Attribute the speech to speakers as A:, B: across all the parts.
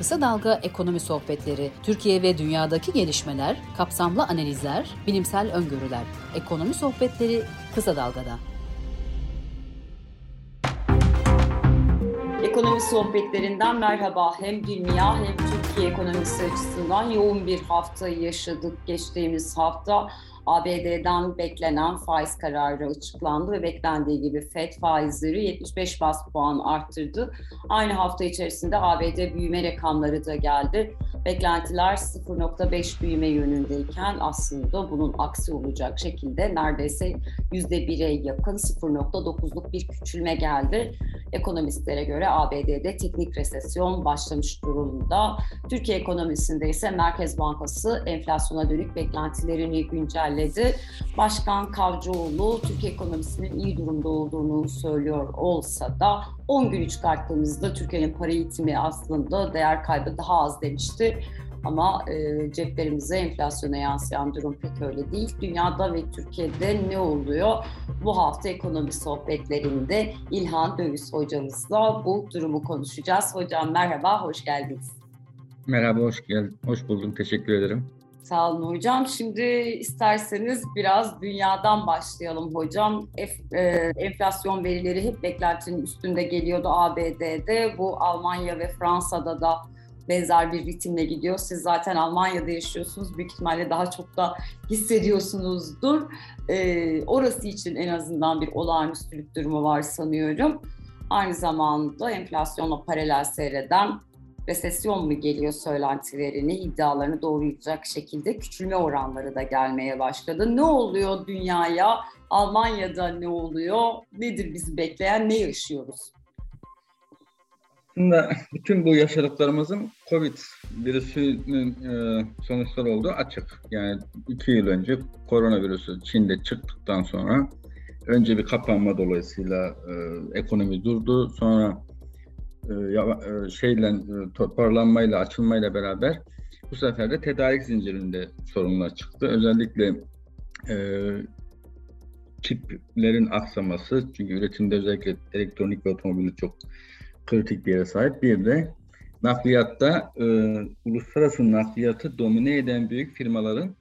A: Kısa Dalga Ekonomi Sohbetleri, Türkiye ve dünyadaki gelişmeler, kapsamlı analizler, bilimsel öngörüler. Ekonomi Sohbetleri Kısa Dalga'da. Ekonomi sohbetlerinden merhaba. Hem dünya hem Türkiye ekonomisi açısından yoğun bir hafta yaşadık geçtiğimiz hafta. ABD'den beklenen faiz kararı açıklandı ve beklendiği gibi FED faizleri 75 bas puan arttırdı. Aynı hafta içerisinde ABD büyüme rakamları da geldi. Beklentiler 0.5 büyüme yönündeyken aslında bunun aksi olacak şekilde neredeyse %1'e yakın 0.9'luk bir küçülme geldi. Ekonomistlere göre ABD'de teknik resesyon başlamış durumda. Türkiye ekonomisinde ise Merkez Bankası enflasyona dönük beklentilerini güncelledi. Başkan Kavcıoğlu Türkiye ekonomisinin iyi durumda olduğunu söylüyor olsa da 10 günü çıkarttığımızda Türkiye'nin para eğitimi aslında değer kaybı daha az demişti. Ama e, ceplerimize enflasyona yansıyan durum pek öyle değil. Dünyada ve Türkiye'de ne oluyor? Bu hafta ekonomi sohbetlerinde İlhan Döviz hocamızla bu durumu konuşacağız. Hocam merhaba, hoş geldiniz.
B: Merhaba, hoş geldin. Hoş buldum. Teşekkür ederim.
A: Sağ olun hocam. Şimdi isterseniz biraz dünyadan başlayalım hocam. Ef, e, enflasyon verileri hep beklentinin üstünde geliyordu ABD'de. Bu Almanya ve Fransa'da da benzer bir ritimle gidiyor. Siz zaten Almanya'da yaşıyorsunuz. Büyük ihtimalle daha çok da hissediyorsunuzdur. E, orası için en azından bir olağanüstülük durumu var sanıyorum. Aynı zamanda enflasyonla paralel seyreden resesyon mu geliyor söylentilerini, iddialarını doğrulayacak şekilde küçülme oranları da gelmeye başladı. Ne oluyor dünyaya? Almanya'da ne oluyor? Nedir bizi bekleyen? Ne yaşıyoruz?
B: Aslında bütün bu yaşadıklarımızın Covid virüsünün e, sonuçları olduğu açık. Yani iki yıl önce koronavirüsü Çin'de çıktıktan sonra önce bir kapanma dolayısıyla e, ekonomi durdu. Sonra şeyle e, toparlanmayla, açılmayla beraber bu sefer de tedarik zincirinde sorunlar çıktı. Özellikle e, çiplerin aksaması, çünkü üretimde özellikle elektronik ve otomobili çok kritik bir yere sahip. Bir de nakliyatta e, uluslararası nakliyatı domine eden büyük firmaların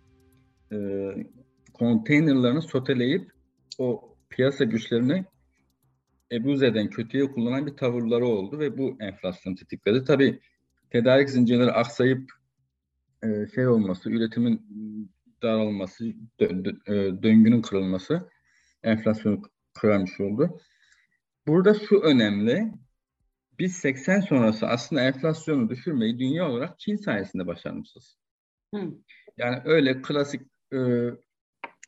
B: e, konteynerlarını soteleyip o piyasa güçlerini ebuz eden, kötüye kullanan bir tavırları oldu ve bu enflasyon tetikledi. Tabii tedarik zincirleri aksayıp e, şey olması, üretimin daralması, dö, dö, e, döngünün kırılması enflasyonu kırarmış oldu. Burada şu önemli, biz 80 sonrası aslında enflasyonu düşürmeyi dünya olarak Çin sayesinde başarmışız. Hı. Yani öyle klasik e,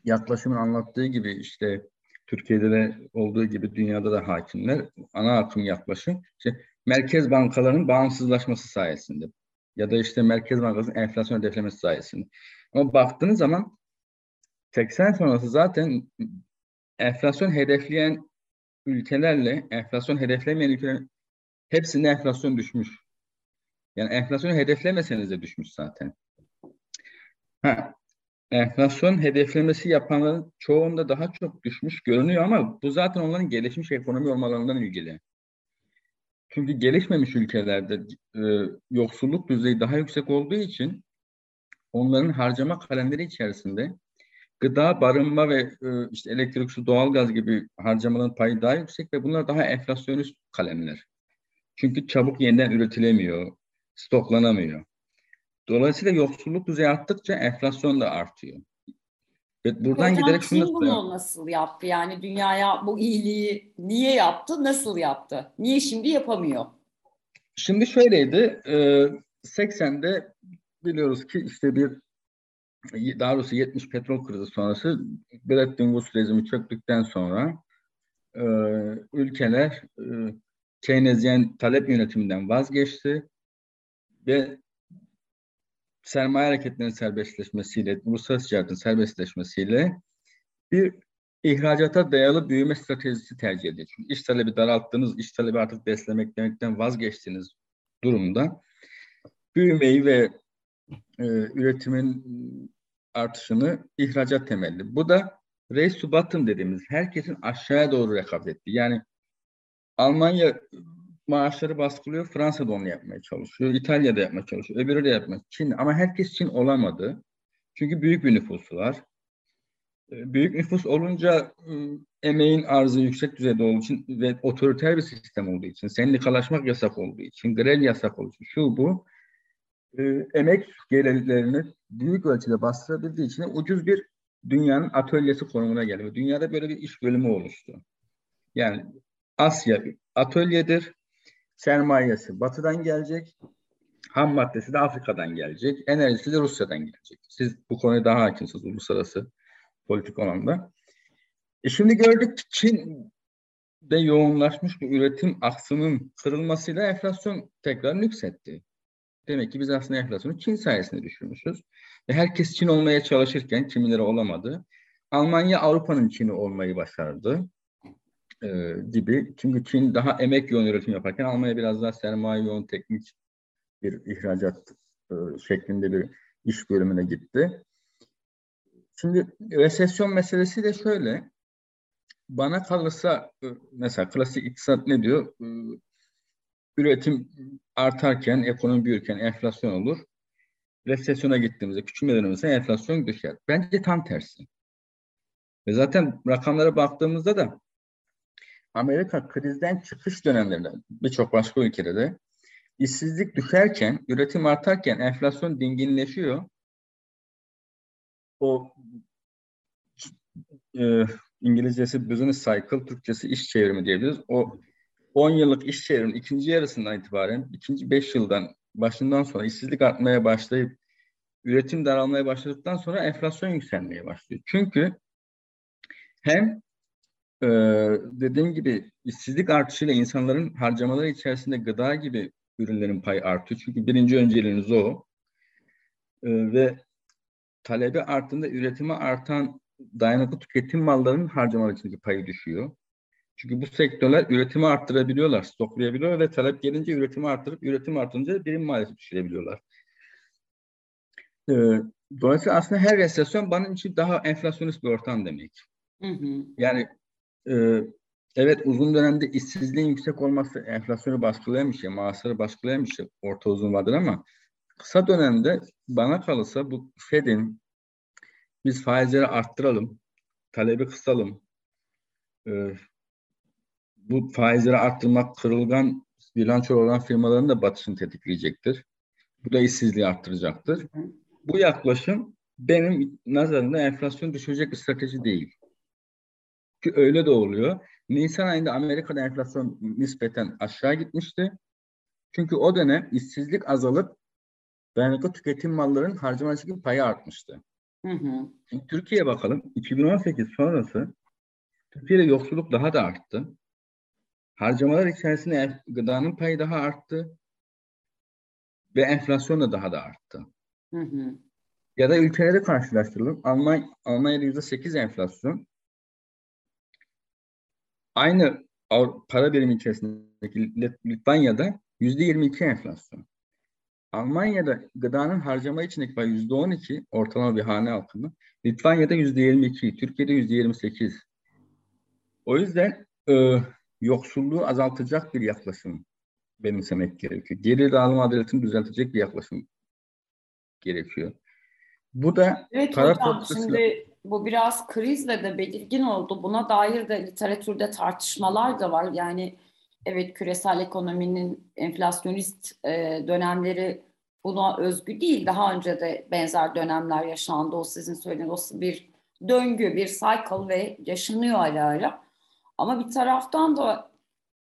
B: yaklaşımın anlattığı gibi işte Türkiye'de de olduğu gibi dünyada da hakimler ana akım yaklaşım işte merkez bankalarının bağımsızlaşması sayesinde ya da işte Merkez Bankası'nın enflasyon hedeflemesi sayesinde. Ama baktığınız zaman 80 sonrası zaten enflasyon hedefleyen ülkelerle enflasyon hedeflemeyen ülkelerin hepsinde enflasyon düşmüş. Yani enflasyonu hedeflemeseniz de düşmüş zaten. Ha, enflasyon hedeflemesi yapanların çoğunda daha çok düşmüş görünüyor ama bu zaten onların gelişmiş ekonomi olmalarından ilgili. Çünkü gelişmemiş ülkelerde e, yoksulluk düzeyi daha yüksek olduğu için onların harcama kalemleri içerisinde gıda, barınma ve e, işte elektrik, su, doğalgaz gibi harcamaların payı daha yüksek ve bunlar daha enflasyonist kalemler. Çünkü çabuk yeniden üretilemiyor, stoklanamıyor. Dolayısıyla yoksulluk düzeyi arttıkça enflasyon da artıyor.
A: Ve buradan Hocam, giderek şunu bunu nasıl yaptı? Yani dünyaya bu iyiliği niye yaptı, nasıl yaptı? Niye şimdi yapamıyor?
B: Şimdi şöyleydi, 80'de biliyoruz ki işte bir daha doğrusu 70 petrol krizi sonrası Bretton Woods rejimi çöktükten sonra ülkeler Keynesyen talep yönetiminden vazgeçti ve sermaye hareketlerinin serbestleşmesiyle, uluslararası ticaretin serbestleşmesiyle bir ihracata dayalı büyüme stratejisi tercih ediyor. Çünkü iş talebi daralttığınız, iş talebi artık beslemek demekten vazgeçtiğiniz durumda büyümeyi ve e, üretimin artışını ihracat temelli. Bu da race to bottom dediğimiz herkesin aşağıya doğru rekabet ettiği. Yani Almanya maaşları baskılıyor. Fransa da onu yapmaya çalışıyor. İtalya da yapmaya çalışıyor. Öbürü de yapmaya Çin ama herkes Çin olamadı. Çünkü büyük bir nüfusu var. Ee, büyük nüfus olunca ıı, emeğin arzı yüksek düzeyde olduğu için ve otoriter bir sistem olduğu için, sendikalaşmak yasak olduğu için, grev yasak olduğu için, şu bu e, emek gelirlerini büyük ölçüde bastırabildiği için ucuz bir dünyanın atölyesi konumuna. Ve dünyada böyle bir iş bölümü oluştu. Yani Asya atölyedir, sermayesi batıdan gelecek, ham maddesi de Afrika'dan gelecek, enerjisi de Rusya'dan gelecek. Siz bu konuya daha hakimsiniz uluslararası politik alanda. E şimdi gördük ki Çin'de yoğunlaşmış bir üretim aksının kırılmasıyla enflasyon tekrar yükseltti. Demek ki biz aslında enflasyonu Çin sayesinde düşürmüşüz. Ve herkes Çin olmaya çalışırken kimileri olamadı. Almanya Avrupa'nın Çin'i olmayı başardı e, gibi. Çünkü Çin daha emek yoğun üretim yaparken Almanya biraz daha sermaye yoğun teknik bir ihracat e, şeklinde bir iş bölümüne gitti. Şimdi resesyon meselesi de şöyle. Bana kalırsa e, mesela klasik iktisat ne diyor? E, üretim artarken, ekonomi büyürken enflasyon olur. Resesyona gittiğimizde, küçülme dönemimizde enflasyon düşer. Bence tam tersi. Ve zaten rakamlara baktığımızda da Amerika krizden çıkış dönemlerinde birçok başka ülkede de işsizlik düşerken, üretim artarken enflasyon dinginleşiyor. O e, İngilizcesi business cycle, Türkçesi iş çevrimi diyebiliriz. O 10 yıllık iş çevrinin ikinci yarısından itibaren, ikinci 5 yıldan başından sonra işsizlik artmaya başlayıp üretim daralmaya başladıktan sonra enflasyon yükselmeye başlıyor. Çünkü hem e, dediğim gibi işsizlik artışıyla insanların harcamaları içerisinde gıda gibi ürünlerin payı artıyor. Çünkü birinci önceliğiniz o. E, ve talebi arttığında üretimi artan dayanıklı tüketim mallarının harcamaları içindeki payı düşüyor. Çünkü bu sektörler üretimi arttırabiliyorlar, stoklayabiliyorlar ve talep gelince üretimi arttırıp üretim artınca birim maliyeti düşürebiliyorlar. Ee, dolayısıyla aslında her resesyon benim için daha enflasyonist bir ortam demek. Hı hı. Yani e, evet uzun dönemde işsizliğin yüksek olması enflasyonu baskılayan bir şey, maaşları baskılayan bir şey orta uzun vadede ama kısa dönemde bana kalırsa bu Fed'in biz faizleri arttıralım, talebi kısalım, e, bu faizleri arttırmak kırılgan bilanço olan firmaların da batışını tetikleyecektir. Bu da işsizliği arttıracaktır. Bu yaklaşım benim nazarımda enflasyon düşürecek bir strateji değil. Ki öyle de oluyor. Nisan ayında Amerika'da enflasyon nispeten aşağı gitmişti. Çünkü o dönem işsizlik azalıp dayanıklı tüketim mallarının harcamasındaki payı artmıştı. Hı hı. Şimdi Türkiye'ye bakalım. 2018 sonrası Türkiye'de yoksulluk daha da arttı. Harcamalar içerisinde gıdanın payı daha arttı ve enflasyon da daha da arttı. Hı hı. Ya da ülkeleri karşılaştıralım. Almanya, Almanya'da yüzde sekiz enflasyon. Aynı para birimi içerisindeki Litvanya'da yüzde yirmi iki enflasyon. Almanya'da gıdanın harcama içindeki pay yüzde on iki ortalama bir hane halkının. Litvanya'da yüzde yirmi iki, Türkiye'de yüzde yirmi sekiz. O yüzden e, yoksulluğu azaltacak bir yaklaşım benimsemek gerekiyor. Geri dağılım adaletini düzeltecek bir yaklaşım gerekiyor. Bu da
A: evet, para hocam, şimdi bu biraz krizle de belirgin oldu. Buna dair de literatürde tartışmalar da var. Yani evet küresel ekonominin enflasyonist e, dönemleri buna özgü değil. Daha önce de benzer dönemler yaşandı. O sizin söylediğiniz o bir döngü, bir cycle ve yaşanıyor ara ara. Ama bir taraftan da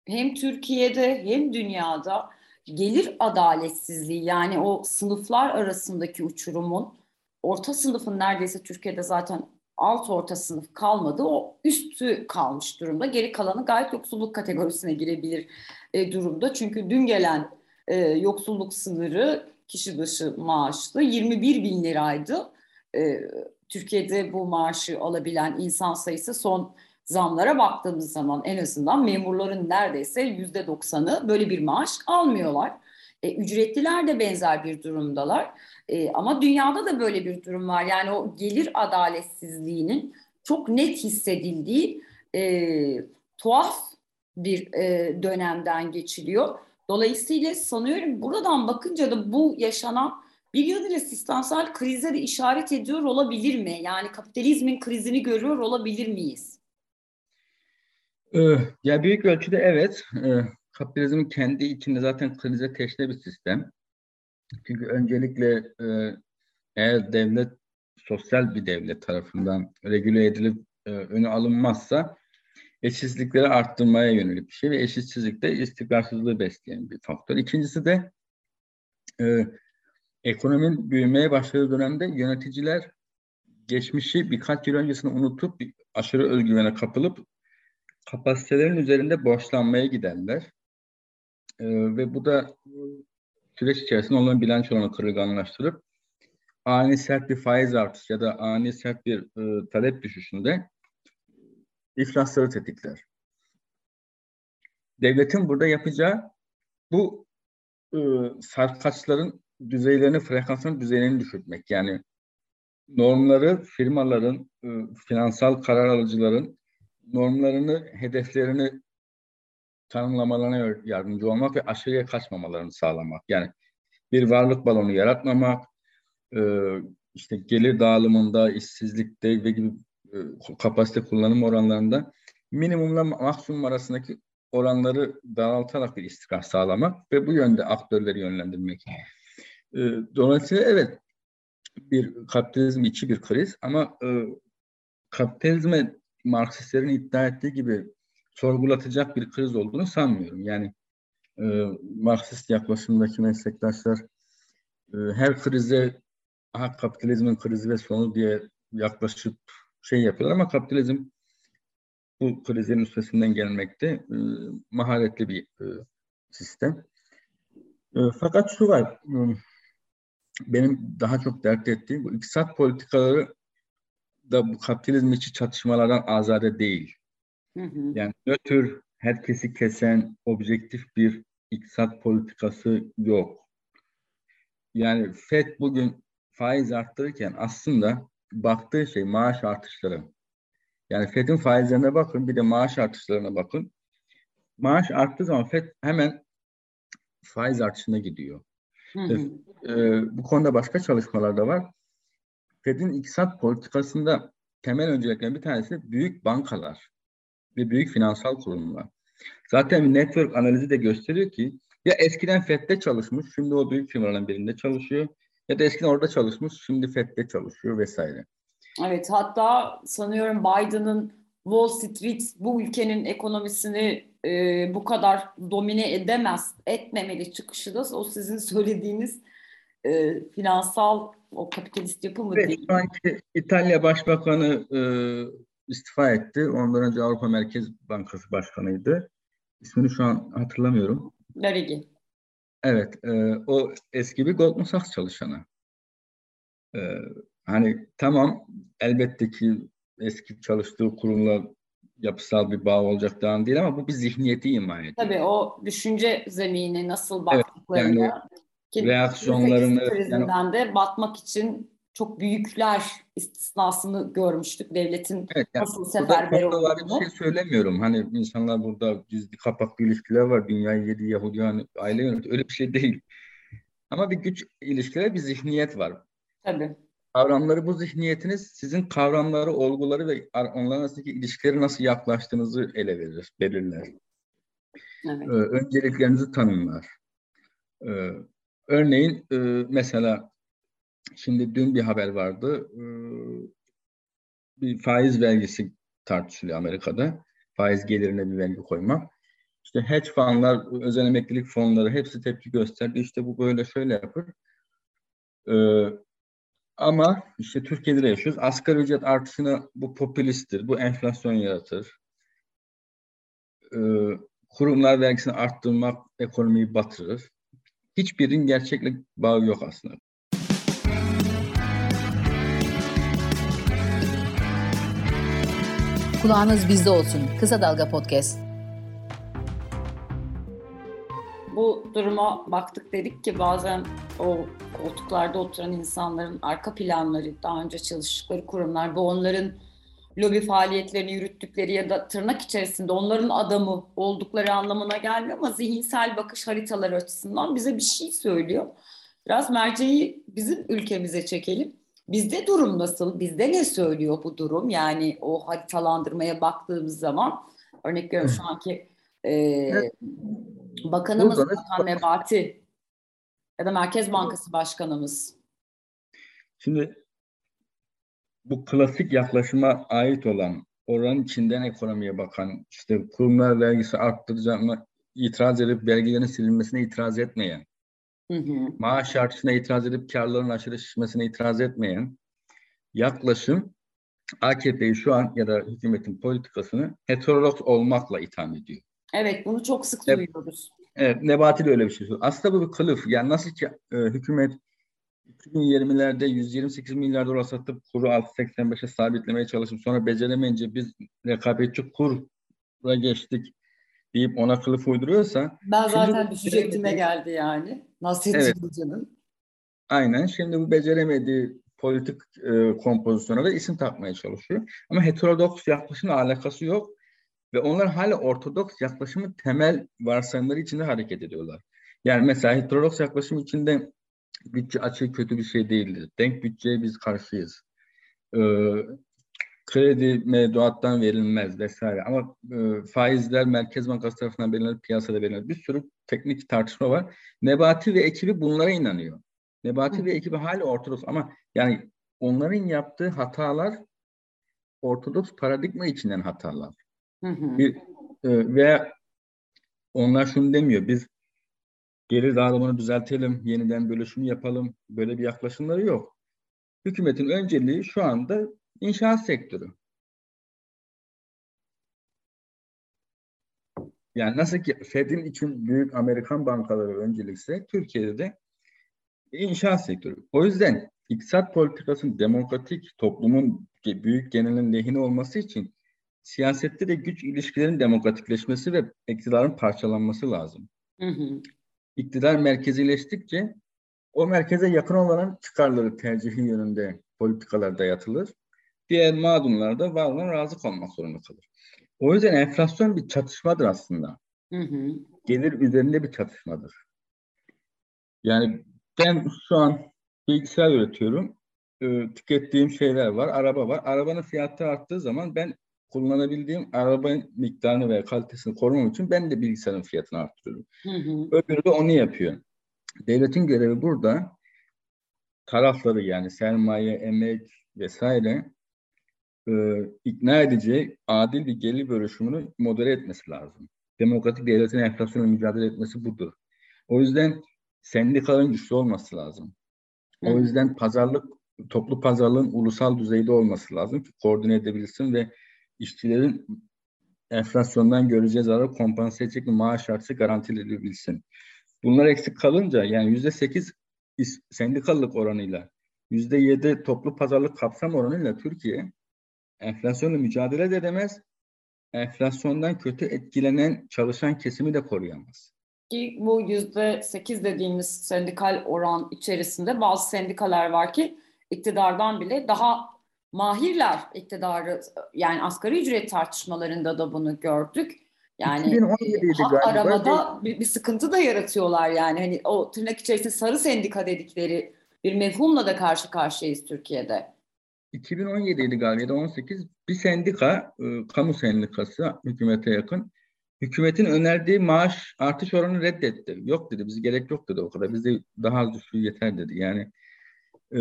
A: hem Türkiye'de hem dünyada gelir adaletsizliği yani o sınıflar arasındaki uçurumun orta sınıfın neredeyse Türkiye'de zaten alt orta sınıf kalmadı. O üstü kalmış durumda. Geri kalanı gayet yoksulluk kategorisine girebilir e, durumda. Çünkü dün gelen e, yoksulluk sınırı kişi başı maaşlı 21 bin liraydı. E, Türkiye'de bu maaşı alabilen insan sayısı son zamlara baktığımız zaman en azından memurların neredeyse yüzde doksanı böyle bir maaş almıyorlar. E, ücretliler de benzer bir durumdalar. E, ama dünyada da böyle bir durum var. Yani o gelir adaletsizliğinin çok net hissedildiği e, tuhaf bir e, dönemden geçiliyor. Dolayısıyla sanıyorum buradan bakınca da bu yaşanan bir yönüyle sistemsel krize de işaret ediyor olabilir mi? Yani kapitalizmin krizini görüyor olabilir miyiz?
B: Ee, ya büyük ölçüde evet. Ee, kapitalizmin kendi içinde zaten krize teşne bir sistem. Çünkü öncelikle e, eğer devlet sosyal bir devlet tarafından regüle edilip e, önü alınmazsa eşitsizlikleri arttırmaya yönelik bir şey ve eşitsizlik de istikrarsızlığı besleyen bir faktör. İkincisi de e, ekonominin büyümeye başladığı dönemde yöneticiler geçmişi birkaç yıl öncesini unutup aşırı özgüvene kapılıp kapasitelerin üzerinde borçlanmaya giderler. E, ve bu da süreç içerisinde onların bilançolarını kırılganlaştırıp ani sert bir faiz artışı ya da ani sert bir e, talep düşüşünde iflasları tetikler. Devletin burada yapacağı bu e, sarkaçların düzeylerini, frekansın düzeylerini düşürtmek. Yani normları firmaların, e, finansal karar alıcıların normlarını, hedeflerini tanımlamalarına yardımcı olmak ve aşırıya kaçmamalarını sağlamak. Yani bir varlık balonu yaratmamak, e, işte gelir dağılımında, işsizlikte ve gibi e, kapasite kullanım oranlarında minimumla maksimum arasındaki oranları daraltarak bir istikrar sağlamak ve bu yönde aktörleri yönlendirmek. E, dolayısıyla evet bir kapitalizm içi bir kriz ama e, kapitalizme Marksistlerin iddia ettiği gibi sorgulatacak bir kriz olduğunu sanmıyorum. Yani e, Marksist yaklaşımdaki meslektaşlar e, her krize aha, kapitalizmin krizi ve sonu diye yaklaşıp şey yapıyorlar ama kapitalizm bu krizin üstesinden gelmekte e, maharetli bir e, sistem. E, fakat şu var, e, benim daha çok dert ettiğim bu iktisat politikaları da bu kapitalizm içi çatışmalardan azade değil. Hı hı. Yani nötr, herkesi kesen, objektif bir iktisat politikası yok. Yani FED bugün faiz arttırırken aslında baktığı şey maaş artışları. Yani FED'in faizlerine bakın bir de maaş artışlarına bakın. Maaş arttığı zaman FED hemen faiz artışına gidiyor. Hı hı. E, bu konuda başka çalışmalar da var. FED'in iktisat politikasında temel önceliklerden bir tanesi büyük bankalar ve büyük finansal kurumlar. Zaten network analizi de gösteriyor ki ya eskiden FED'de çalışmış, şimdi o büyük firmaların birinde çalışıyor ya da eskiden orada çalışmış, şimdi FED'de çalışıyor vesaire.
A: Evet, hatta sanıyorum Biden'ın Wall Street bu ülkenin ekonomisini e, bu kadar domine edemez, etmemeli çıkışı da o sizin söylediğiniz e, finansal o kapitalist yapı mı
B: evet, Şu anki İtalya Başbakanı e, istifa etti. Ondan önce Avrupa Merkez Bankası Başkanıydı. İsmini şu an hatırlamıyorum.
A: Larigi.
B: Evet, e, o eski bir Goldman Sachs çalışanı. E, hani tamam, elbette ki eski çalıştığı kurumla yapısal bir bağ olacak daha değil ama bu bir zihniyeti ima ediyor.
A: Tabii o düşünce zemini nasıl baktıklarını
B: evet, yani reaksiyonlarını
A: krizinden yani, de batmak için çok büyükler istisnasını görmüştük devletin evet, yani nasıl seferber
B: olduğunu. Bir şey söylemiyorum. Hani insanlar burada gizli kapaklı ilişkiler var. Dünyayı yedi Yahudi yani aile yönetiyor. Öyle bir şey değil. Ama bir güç ilişkiler bir zihniyet var.
A: Tabii.
B: Kavramları bu zihniyetiniz sizin kavramları, olguları ve onların arasındaki ilişkileri nasıl yaklaştığınızı ele verir, belirler. Evet. Ee, önceliklerinizi tanımlar. Ee, örneğin e, mesela Şimdi dün bir haber vardı. Ee, bir faiz vergisi tartışılıyor Amerika'da. Faiz gelirine bir vergi koymak. İşte hedge fonlar, özel emeklilik fonları hepsi tepki gösterdi. İşte bu böyle şöyle yapar. Ee, ama işte Türkiye'de de yaşıyoruz. Asgari ücret artışına bu popülisttir, bu enflasyon yaratır. Ee, kurumlar vergisini arttırmak ekonomiyi batırır. Hiçbirinin gerçeklik bağı yok aslında.
C: Kulağınız bizde olsun. Kısa Dalga Podcast.
A: Bu duruma baktık dedik ki bazen o koltuklarda oturan insanların arka planları, daha önce çalıştıkları kurumlar, bu onların lobi faaliyetlerini yürüttükleri ya da tırnak içerisinde onların adamı oldukları anlamına gelmiyor ama zihinsel bakış haritaları açısından bize bir şey söylüyor. Biraz merceği bizim ülkemize çekelim. Bizde durum nasıl? Bizde ne söylüyor bu durum? Yani o haritalandırmaya baktığımız zaman örnek veriyorum şu anki e, evet. bakanımız Bakan Mebati ya da Merkez Bankası Başkanımız.
B: Şimdi bu klasik yaklaşıma ait olan oranın içinden ekonomiye bakan, işte kurumlar vergisi arttıracağına itiraz edip vergilerin silinmesine itiraz etmeyen, hı hı. maaş artışına itiraz edip karların aşırı şişmesine itiraz etmeyen yaklaşım AKP'yi şu an ya da hükümetin politikasını heterodoks olmakla itham ediyor.
A: Evet bunu çok sık duyuyoruz.
B: Evet Nebati de öyle bir şey söylüyor. Aslında bu bir kılıf. Yani nasıl ki e, hükümet 2020'lerde 128 milyar dolar satıp kuru 6.85'e sabitlemeye çalışıp sonra beceremeyince biz rekabetçi kura geçtik deyip ona kılıf uyduruyorsa
A: ben zaten düşecektiğime geldi yani. Nasrettin evet. Hoca'nın.
B: Aynen. Şimdi bu beceremediği politik e, kompozisyona da isim takmaya çalışıyor. Ama heterodoks yaklaşımla alakası yok. Ve onlar hala ortodoks yaklaşımın temel varsayımları içinde hareket ediyorlar. Yani mesela heterodoks yaklaşım içinde bütçe açığı kötü bir şey değildir. Denk bütçeye biz karşıyız. Ee, kredi mevduattan verilmez vesaire. Ama e, faizler Merkez Bankası tarafından belirlenir, piyasada belirlenir. Bir sürü teknik tartışma var. Nebati ve ekibi bunlara inanıyor. Nebati Hı. ve ekibi hala ortodoks ama yani onların yaptığı hatalar ortodoks paradigma içinden hatalar. Hı hı. Bir, e, ve onlar şunu demiyor. Biz geri dağılımını düzeltelim, yeniden bölüşüm yapalım. Böyle bir yaklaşımları yok. Hükümetin önceliği şu anda inşaat sektörü. Yani nasıl ki Fed'in için büyük Amerikan bankaları öncelikse Türkiye'de de inşaat sektörü. O yüzden iktisat politikasının demokratik toplumun büyük genelin lehine olması için siyasette de güç ilişkilerin demokratikleşmesi ve iktidarın parçalanması lazım. Hı hı. İktidar merkezileştikçe o merkeze yakın olanın çıkarları tercihi yönünde politikalar dayatılır. Diğer mağdumlar da varlığına razı kalmak zorunda kalır. O yüzden enflasyon bir çatışmadır aslında. Hı hı. Gelir üzerinde bir çatışmadır. Yani ben şu an bilgisayar üretiyorum. E, tükettiğim şeyler var. Araba var. Arabanın fiyatı arttığı zaman ben kullanabildiğim araba miktarını veya kalitesini korumam için ben de bilgisayarın fiyatını arttırıyorum. Hı hı. Öbürü de onu yapıyor. Devletin görevi burada tarafları yani sermaye, emek vesaire e, ikna edici adil bir gelir bölüşümünü modere etmesi lazım. Demokratik devletin enflasyonla mücadele etmesi budur. O yüzden sendikaların güçlü olması lazım. O yüzden pazarlık, toplu pazarlığın ulusal düzeyde olması lazım ki koordine edebilsin ve işçilerin enflasyondan göreceği zararı kompanse edecek bir maaş artışı garantilenebilsin. Bunlar eksik kalınca yani yüzde sekiz sendikalılık oranıyla yüzde yedi toplu pazarlık kapsam oranıyla Türkiye enflasyonla mücadele de edemez. Enflasyondan kötü etkilenen çalışan kesimi de koruyamaz.
A: Ki bu yüzde sekiz dediğimiz sendikal oran içerisinde bazı sendikalar var ki iktidardan bile daha mahirler iktidarı yani asgari ücret tartışmalarında da bunu gördük. Yani hak aramada bir, bir sıkıntı da yaratıyorlar yani hani o tırnak içerisinde sarı sendika dedikleri bir mevhumla da karşı karşıyayız Türkiye'de.
B: 2017 idi galiba ya da 18 bir sendika, e, kamu sendikası hükümete yakın. Hükümetin önerdiği maaş artış oranı reddetti. Yok dedi, bize gerek yok dedi o kadar. Bize daha az düşüğü yeter dedi. Yani e,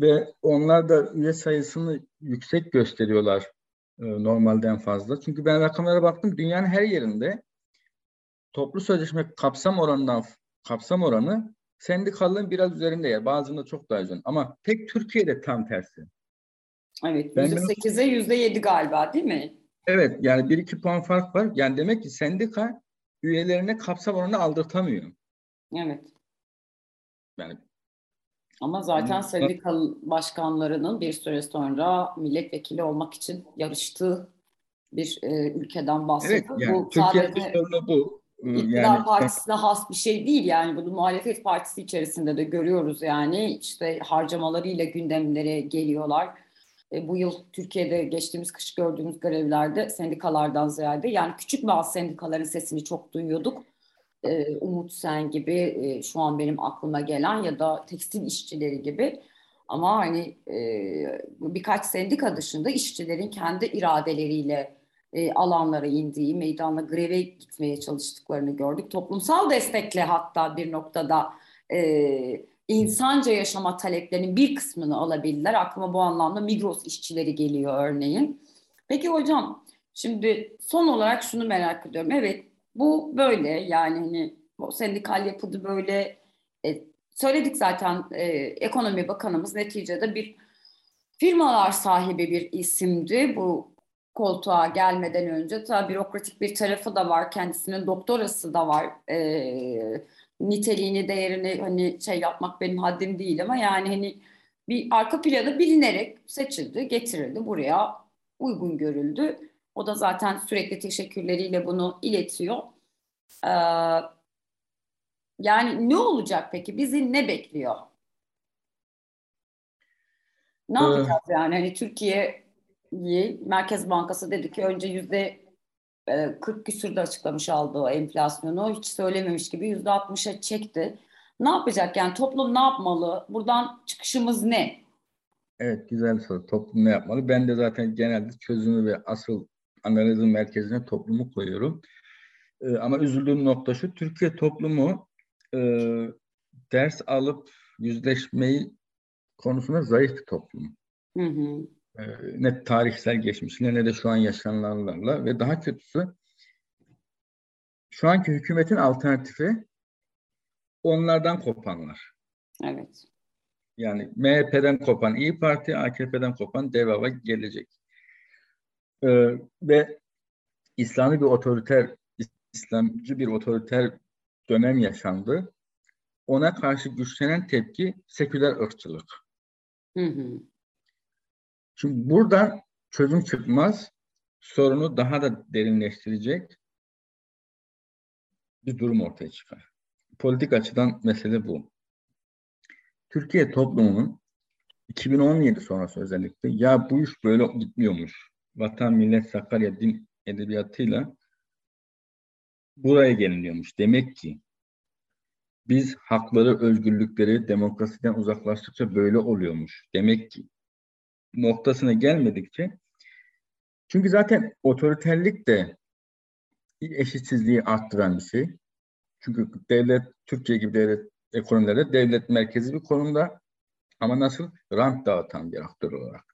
B: ve onlar da üye sayısını yüksek gösteriyorlar e, normalden fazla. Çünkü ben rakamlara baktım dünyanın her yerinde toplu sözleşme kapsam oranından kapsam oranı sendikalığın biraz üzerinde ya. Bazılarında çok daha üzerinde. Ama tek Türkiye'de tam tersi.
A: Evet. %8'e %7 galiba değil mi?
B: Evet. Yani bir iki puan fark var. Yani demek ki sendika üyelerine kapsam oranı aldırtamıyor.
A: Evet. Yani ama zaten sendikal başkanlarının bir süre sonra milletvekili olmak için yarıştığı bir e, ülkeden bahsediyor.
B: Evet, yani bu Türkiye'de sorunu bu.
A: İktidar yani, partisine has bir şey değil yani bunu muhalefet partisi içerisinde de görüyoruz yani işte harcamalarıyla gündemlere geliyorlar. E, bu yıl Türkiye'de geçtiğimiz kış gördüğümüz grevlerde sendikalardan ziyade yani küçük bazı sendikaların sesini çok duyuyorduk. E, Umut Sen gibi e, şu an benim aklıma gelen ya da tekstil işçileri gibi. Ama hani birkaç sendika dışında işçilerin kendi iradeleriyle alanlara indiği, meydana greve gitmeye çalıştıklarını gördük. Toplumsal destekle hatta bir noktada e, insanca yaşama taleplerinin bir kısmını alabildiler. Aklıma bu anlamda Migros işçileri geliyor örneğin. Peki hocam şimdi son olarak şunu merak ediyorum. Evet bu böyle yani hani o sendikal yapıda böyle e, söyledik zaten e, ekonomi bakanımız neticede bir firmalar sahibi bir isimdi. Bu koltuğa gelmeden önce tabii bürokratik bir tarafı da var. Kendisinin doktorası da var. E, niteliğini, değerini hani şey yapmak benim haddim değil ama yani hani bir arka planı bilinerek seçildi, getirildi buraya uygun görüldü. O da zaten sürekli teşekkürleriyle bunu iletiyor. Ee, yani ne olacak peki? Bizi ne bekliyor? Ne ee, yapacağız yani? Hani Türkiye'yi Merkez Bankası dedi ki önce yüzde 40 e, küsürde açıklamış aldığı enflasyonu hiç söylememiş gibi yüzde 60'a çekti. Ne yapacak yani toplum ne yapmalı? Buradan çıkışımız ne?
B: Evet güzel soru. Toplum ne yapmalı? Ben de zaten genelde çözümü ve asıl analizin merkezine toplumu koyuyorum. Ee, ama üzüldüğüm nokta şu. Türkiye toplumu e, ders alıp yüzleşmeyi konusunda zayıf bir toplum. Hı hı. E, ne tarihsel geçmişle ne de şu an yaşananlarla ve daha kötüsü şu anki hükümetin alternatifi onlardan kopanlar.
A: Evet.
B: Yani MHP'den kopan İyi Parti, AKP'den kopan DEVA'ya gelecek. Ee, ve İslami bir otoriter, İslamcı bir otoriter dönem yaşandı. Ona karşı güçlenen tepki seküler ırkçılık. Hı hı. Şimdi buradan çözüm çıkmaz, sorunu daha da derinleştirecek bir durum ortaya çıkar. Politik açıdan mesele bu. Türkiye toplumunun 2017 sonrası özellikle ya bu iş böyle gitmiyormuş. Vatan, millet, Sakarya din edebiyatıyla buraya geliniyormuş. Demek ki biz hakları, özgürlükleri, demokrasiden uzaklaştıkça böyle oluyormuş. Demek ki noktasına gelmedikçe çünkü zaten otoriterlik de eşitsizliği arttıran bir şey. Çünkü devlet, Türkiye gibi devlet ekonomilerde devlet merkezi bir konumda ama nasıl? Rant dağıtan bir aktör olarak.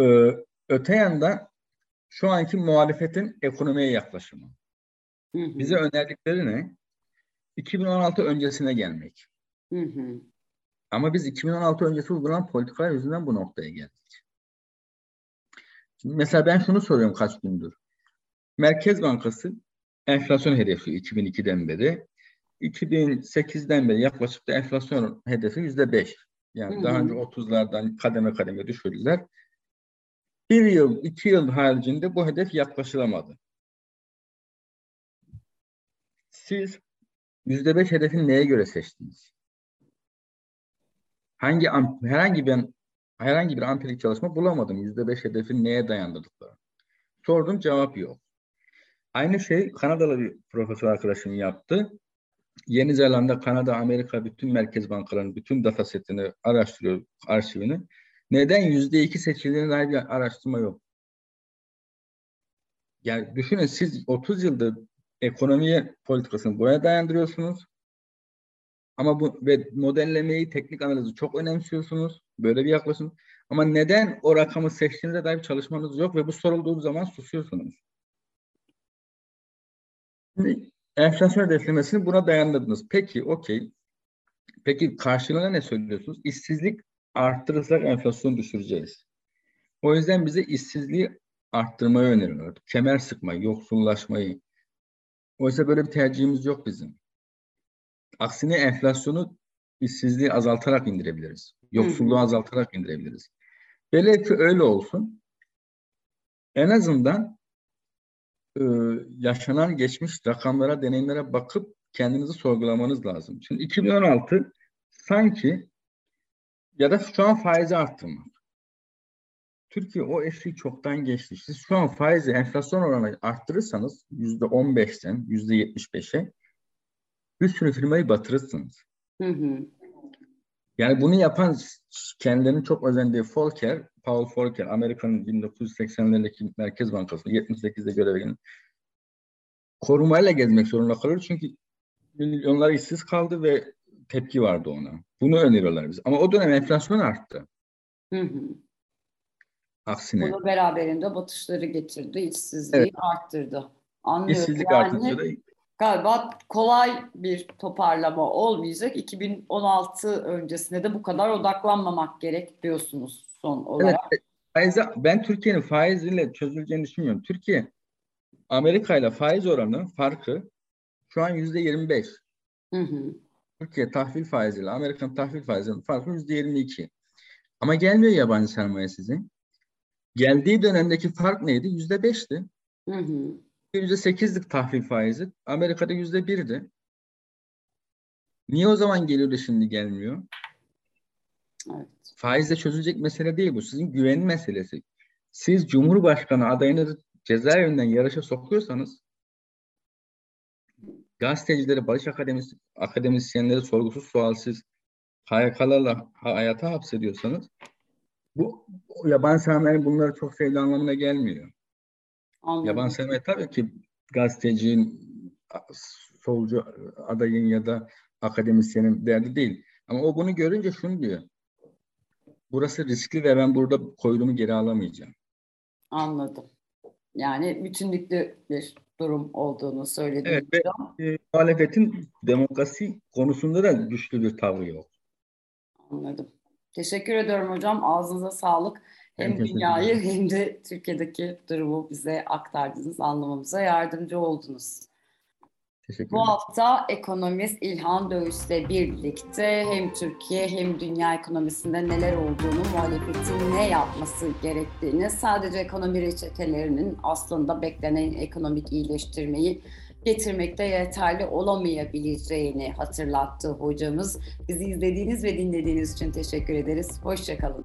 B: Ee, öte yandan şu anki muhalefetin ekonomiye yaklaşımı. Hı hı. Bize önerdikleri ne? 2016 öncesine gelmek. Hı hı. Ama biz 2016 öncesi uygulanan politikalar yüzünden bu noktaya geldik. Şimdi mesela ben şunu soruyorum kaç gündür. Merkez Bankası enflasyon hedefi 2002'den beri 2008'den beri yaklaşık da enflasyon hedefi yüzde beş. Yani hı hı. daha önce 30'lardan kademe kademe düşürdüler. Bir yıl, iki yıl haricinde bu hedef yaklaşılamadı. Siz yüzde beş hedefini neye göre seçtiniz? Hangi herhangi bir herhangi bir ampirik çalışma bulamadım. Yüzde beş hedefin neye dayandırdıkları. Sordum cevap yok. Aynı şey Kanadalı bir profesör arkadaşım yaptı. Yeni Zelanda, Kanada, Amerika bütün merkez bankalarının bütün data setini araştırıyor, arşivini. Neden yüzde iki seçildiğine dair bir araştırma yok? Yani düşünün siz 30 yıldır ekonomiye politikasını buraya dayandırıyorsunuz. Ama bu ve modellemeyi, teknik analizi çok önemsiyorsunuz. Böyle bir yaklaşım. Ama neden o rakamı seçtiğinize dair çalışmanız yok ve bu sorulduğu zaman susuyorsunuz. Şimdi enflasyon hedeflemesini buna dayandırdınız. Peki, okey. Peki karşılığına ne söylüyorsunuz? İşsizlik arttırırsak enflasyonu düşüreceğiz. O yüzden bize işsizliği arttırmayı öneriyorlar. Kemer sıkmayı, yoksullaşmayı. Oysa böyle bir tercihimiz yok bizim. Aksine enflasyonu işsizliği azaltarak indirebiliriz. Yoksulluğu Hı. azaltarak indirebiliriz. Velev ki öyle olsun. En azından e, yaşanan geçmiş rakamlara, deneyimlere bakıp kendinizi sorgulamanız lazım. Şimdi 2016 sanki ya da şu an faizi arttırmak. Türkiye o eşiği çoktan geçti. Siz şu an faizi enflasyon oranı arttırırsanız yüzde on beşten yüzde yetmiş beşe bir sürü firmayı batırırsınız.
A: Hı hı.
B: Yani bunu yapan kendilerinin çok özendiği Volcker, Paul Volcker, Amerika'nın 1980'lerdeki Merkez Bankası 78'de göreve gelen korumayla gezmek zorunda kalıyor çünkü milyonlar işsiz kaldı ve tepki vardı ona. Bunu öneriyorlar biz. Ama o dönem enflasyon arttı.
A: Hı hı.
B: Aksine.
A: Bunu beraberinde batışları getirdi, işsizliği
B: Evet.
A: arttırdı. Anlıyorum.
B: İşsizlik
A: yani
B: artınca da
A: galiba kolay bir toparlama olmayacak. 2016 öncesinde de bu kadar odaklanmamak gerek diyorsunuz son
B: Evet,
A: olarak.
B: faize- ben Türkiye'nin faiziyle çözüleceğini düşünmüyorum. Türkiye Amerika ile faiz oranı farkı şu an yüzde 25.
A: Hı hı.
B: Türkiye tahvil faiziyle Amerikan tahvil faizinin farkı yüzde 22. Ama gelmiyor yabancı sermaye sizin. Geldiği dönemdeki fark neydi? Yüzde 5'ti.
A: Hı hı.
B: Yüzde 8'lik tahvil faizi. Amerika'da yüzde 1'di. Niye o zaman geliyordu şimdi gelmiyor?
A: Evet.
B: Faizle çözülecek mesele değil bu. Sizin güven meselesi. Siz Cumhurbaşkanı adayınızı cezaevinden yarışa sokuyorsanız gazetecileri, barış akademisi, akademisyenleri sorgusuz sualsiz KYK'larla hayata hapsediyorsanız bu yabancı sermayenin bunları çok sevdiği anlamına gelmiyor.
A: Anladım.
B: Yabancı sermaye tabii ki gazetecinin, solcu adayın ya da akademisyenin derdi değil. Ama o bunu görünce şunu diyor. Burası riskli ve ben burada koyduğumu geri alamayacağım.
A: Anladım. Yani bütünlüklü bir durum olduğunu söylediniz.
B: Evet ve e, muhalefetin demokrasi konusunda da güçlü bir tavrı yok.
A: Anladım. Teşekkür ediyorum hocam. Ağzınıza sağlık. Hem dünyayı hem de Türkiye'deki durumu bize aktardınız, anlamamıza yardımcı oldunuz. Bu hafta ekonomist İlhan Dövüş'le birlikte hem Türkiye hem dünya ekonomisinde neler olduğunu, muhalefetin ne yapması gerektiğini, sadece ekonomi reçetelerinin aslında beklenen ekonomik iyileştirmeyi getirmekte yeterli olamayabileceğini hatırlattı hocamız. Bizi izlediğiniz ve dinlediğiniz için teşekkür ederiz. Hoşçakalın.